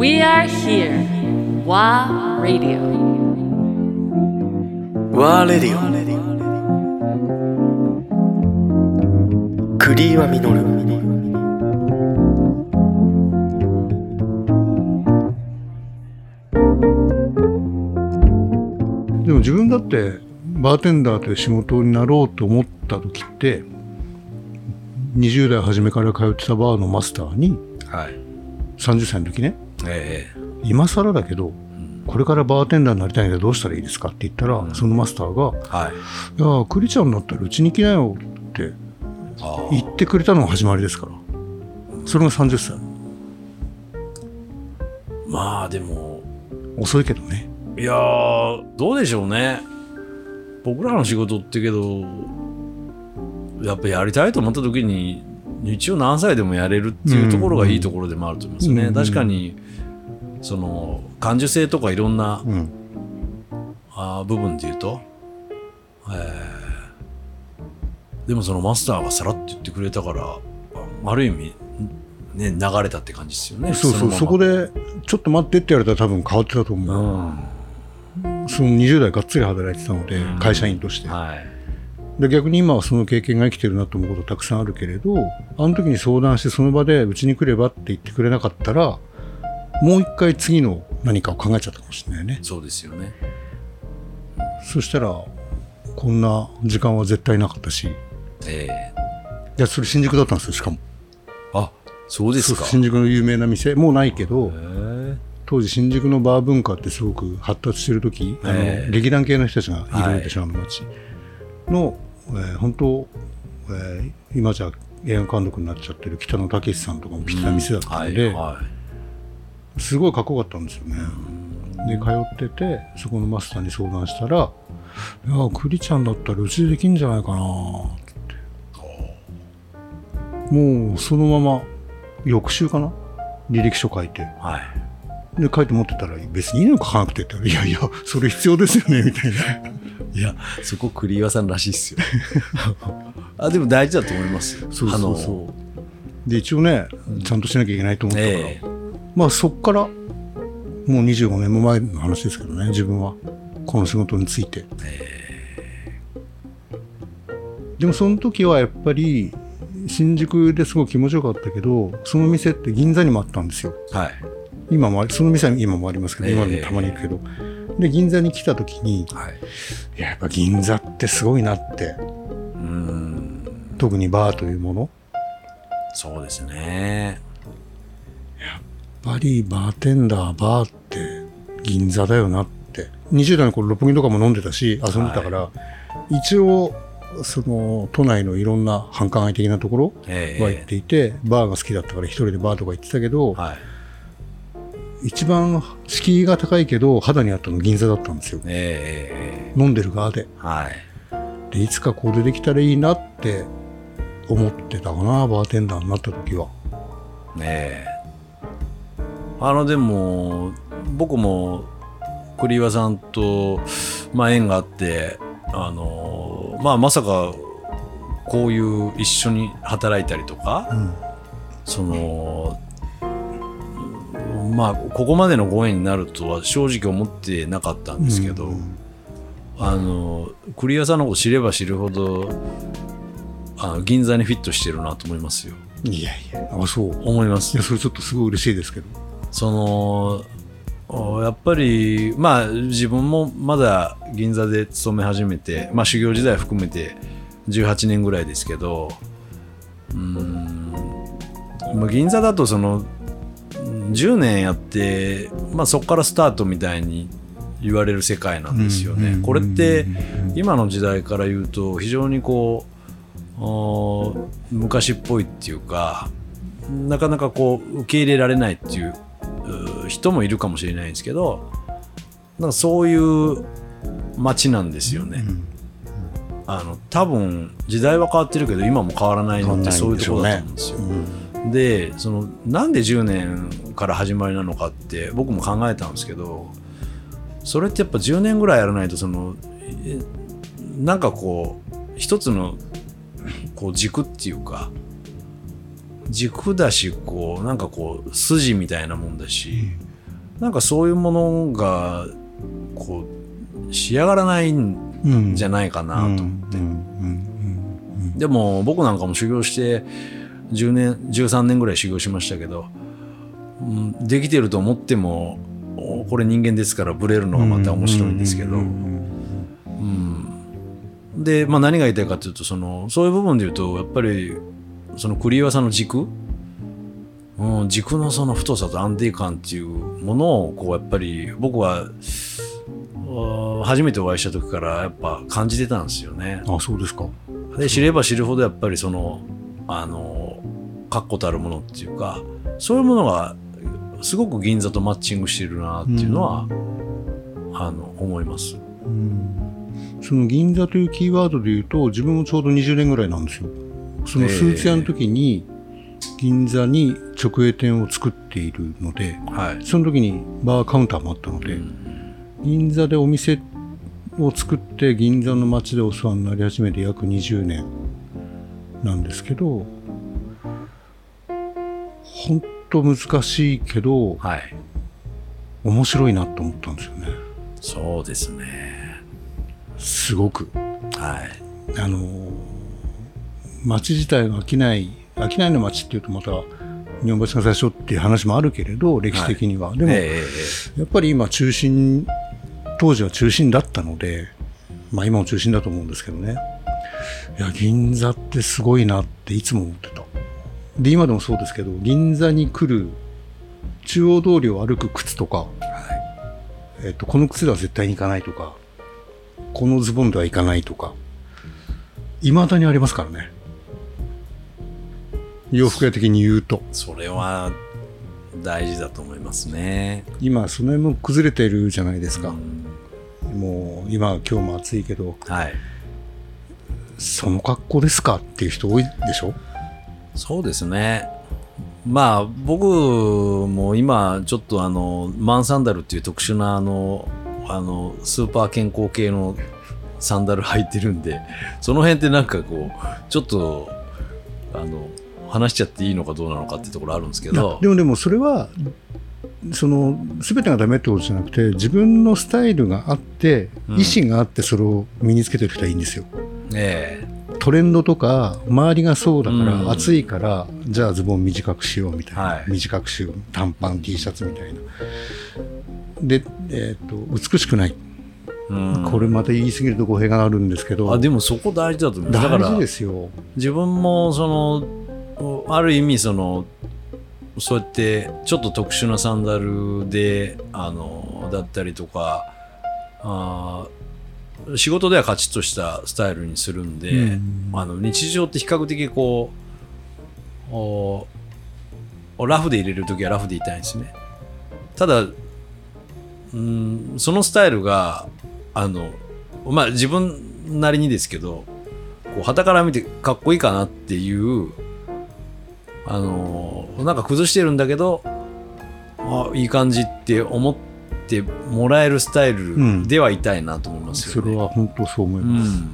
We are here. WA Radio. ワーレディオクリーはミノルでも自分だってバーテンダーという仕事になろうと思った時って20代初めから通ってたバーのマスターにはい30歳の時ねえ今更だけどこれからバーテンダーになりたいんだけどどうしたらいいですかって言ったら、そのマスターがえはい「いやクリちゃんだったらうちに来なよ」ってあ言ってくれたのが始まりですから。それが30歳。まあでも。遅いけどね。いやーどうでしょうね。僕らの仕事ってけどやっぱやりたいと思った時に一応何歳でもやれるっていうところがいいところでもあると思いますね、うん。確かにその感受性とかいろんな、うん。あー部分で言うと、えーでもそのマスターがさらっと言ってくれたからあある意味ね流れたって感じですよね。そうそう。そこでちょっと待ってって言われたら多分変わってたと思う、うん。その20代がっつり働いてたので、うん。会社員として、はいで逆に今はその経験が生きてるなと思うことたくさんあるけれどあの時に相談してその場でうちに来ればって言ってくれなかったらもう一回次の何かを考えちゃったかもしれないね。そうですよね。そしたらこんな時間は絶対なかったし。いえ。やそれ新宿だったんですよしかも。ーあそうですか。新宿の有名な店。もうないけど当時新宿のバー文化ってすごく発達してる時、あええ。の劇団系の人たちがいるはいでしょ、あの街。の、えー本当、えー今じゃ映画監督になっちゃってる北野武さんとかも来てた店だったはいので、はい。すごいかっこよかったんですよね。で通っててそこのマスターに相談したら「いやクリちゃんだったらうちでできんじゃないかな」って。もうそのまま翌週かな？履歴書書いて。はい。で書いて持ってたら別にいいの書かなくてっていやいやそれ必要ですよねみたいないやそこ栗岩さんらしいっすよ。あでも大事だと思いますよ。そうそうそう。で一応ねちゃんとしなきゃいけないと思ったから、ええ。まあそっからもう25年も前の話ですけどね自分は。この仕事について、でもその時はやっぱり新宿ですごく気持ちよかったけどその店って銀座にもあったんですよ。はい。今もその店は今もありますけど、ええ。今でもたまに行くけどで銀座に来た時にはい。いややっぱ銀座ってすごいなって。うん。特にバーというもの。そうですね。やっぱりバーテンダーバーって銀座だよなって。20代の頃六本木とかも飲んでたし遊んでたから、一応その都内のいろんな繁華街的なところええ。は行っていて、バーが好きだったから一人でバーとか行ってたけど、はい一番敷居が高いけど肌にあったの銀座だったんですよ。えええ飲んでる側で。えはい。でいつかこれできたらいいなって思ってたかなバーテンダーになった時は。ねえ。あのでも僕も栗岩さんと、まあ、縁があってあの、まあ、まさかこういう一緒に働いたりとか、ん。そのまあここまでのご縁になるとは正直思ってなかったんですけど、うんあの栗岩さんのこと知れば知るほどあの銀座にフィットしてるなと思いますよ。いやいやあそう。思います。いやそれちょっとすごい嬉しいですけど。そのおやっぱりまあ自分もまだ銀座で勤め始めて、まあ、修行時代含めて18年ぐらいですけどうーん、まあ、銀座だとそのうん10年やって、まあ、そこからスタートみたいに言われる世界なんですよね。うんこれってうん今の時代から言うと非常にこうお昔っぽいっていうかなかなかこう受け入れられないっていうう人もいるかもしれないんですけどなんかそういう街なんですよね。あの多分時代は変わってるけど今も変わらないのってそういうところだと思うんですよ。うんでそのなんで10年から始まりなのかって僕も考えたんですけどそれってやっぱ10年ぐらいやらないとそのえなんかこう一つのこう軸っていうか軸だしこうなんかこう筋みたいなもんだし、なんかそういうものがこう仕上がらないんうんじゃないかなと、うん。うん。でも僕なんかも修行して10年13年ぐらい修行しましたけど、うん、できてると思ってもおこれ人間ですからブレるのがまた面白いんですけど、で、まあ、何が言いたいかというとそのそういう部分で言うとやっぱりその栗岩さんの軸、うん、軸のその太さと安定感っていうものをこうやっぱり僕はあ初めてお会いした時からやっぱ感じてたんですよね。あそうですか。で知れば知るほどやっぱりそのあの確固たるものっていうかそういうものがすごく銀座とマッチングしてるなっていうのは、あの思います。その銀座というキーワードで言うと自分もちょうど20年ぐらいなんですよそのスーツ屋の時に銀座に直営店を作っているのではい。その時にバーカウンターもあったので、銀座でお店を作って銀座の街でお世話になり始めて約20年なんですけど本当難しいけどはい。面白いなと思ったんですよね。そうですね。すごく。はい。あのー街自体が飽きない飽きないの街っていうとまた日本橋が最初っていう話もあるけれど歴史的には、でも、ええ。やっぱり今中心当時は中心だったのでまあ今も中心だと思うんですけどね。いや銀座ってすごいなっていつも思ってたで今でもそうですけど銀座に来る中央通りを歩く靴とか、えっとこの靴では絶対に行かないとかこのズボンでは行かないとか未だにありますからね洋服屋的に言うとそれは大事だと思いますね。今その辺も崩れてるじゃないですか、うんもう今今日も暑いけどはい。その格好ですかっていう人多いでしょそうですね。まあ僕も今ちょっとあのマンサンダルっていう特殊なあのあのスーパー健康系のサンダル履いてるんでその辺ってなんかこうちょっとあの話しちゃっていいのかどうなのかってところあるんですけど。でもでもそれはその全てがダメってことじゃなくて自分のスタイルがあって、うん。意思があってそれを身につけてる人はいいんですよ。えトレンドとか周りがそうだから、うん。暑いからじゃあズボン短くしようみたいな、はい。短くしよう短パン T シャツみたいな。で、えー、と美しくない、えうん。これまた言い過ぎると語弊があるんですけどあでもそこ大事だと思います。だか大事らですよ。自分もそのある意味そのそうやってちょっと特殊なサンダルであのだったりとかあー仕事ではカチッとしたスタイルにするんで、うん。あの日常って比較的こうおおラフで入れる時はラフでいたいんですね。ただうんそのスタイルがあのまあ自分なりにですけどこう旗から見てかっこいいかなっていうあのなんか崩してるんだけどあいい感じって思ってもらえるスタイルではいたいなと思いますよね。それは本当そう思います、うん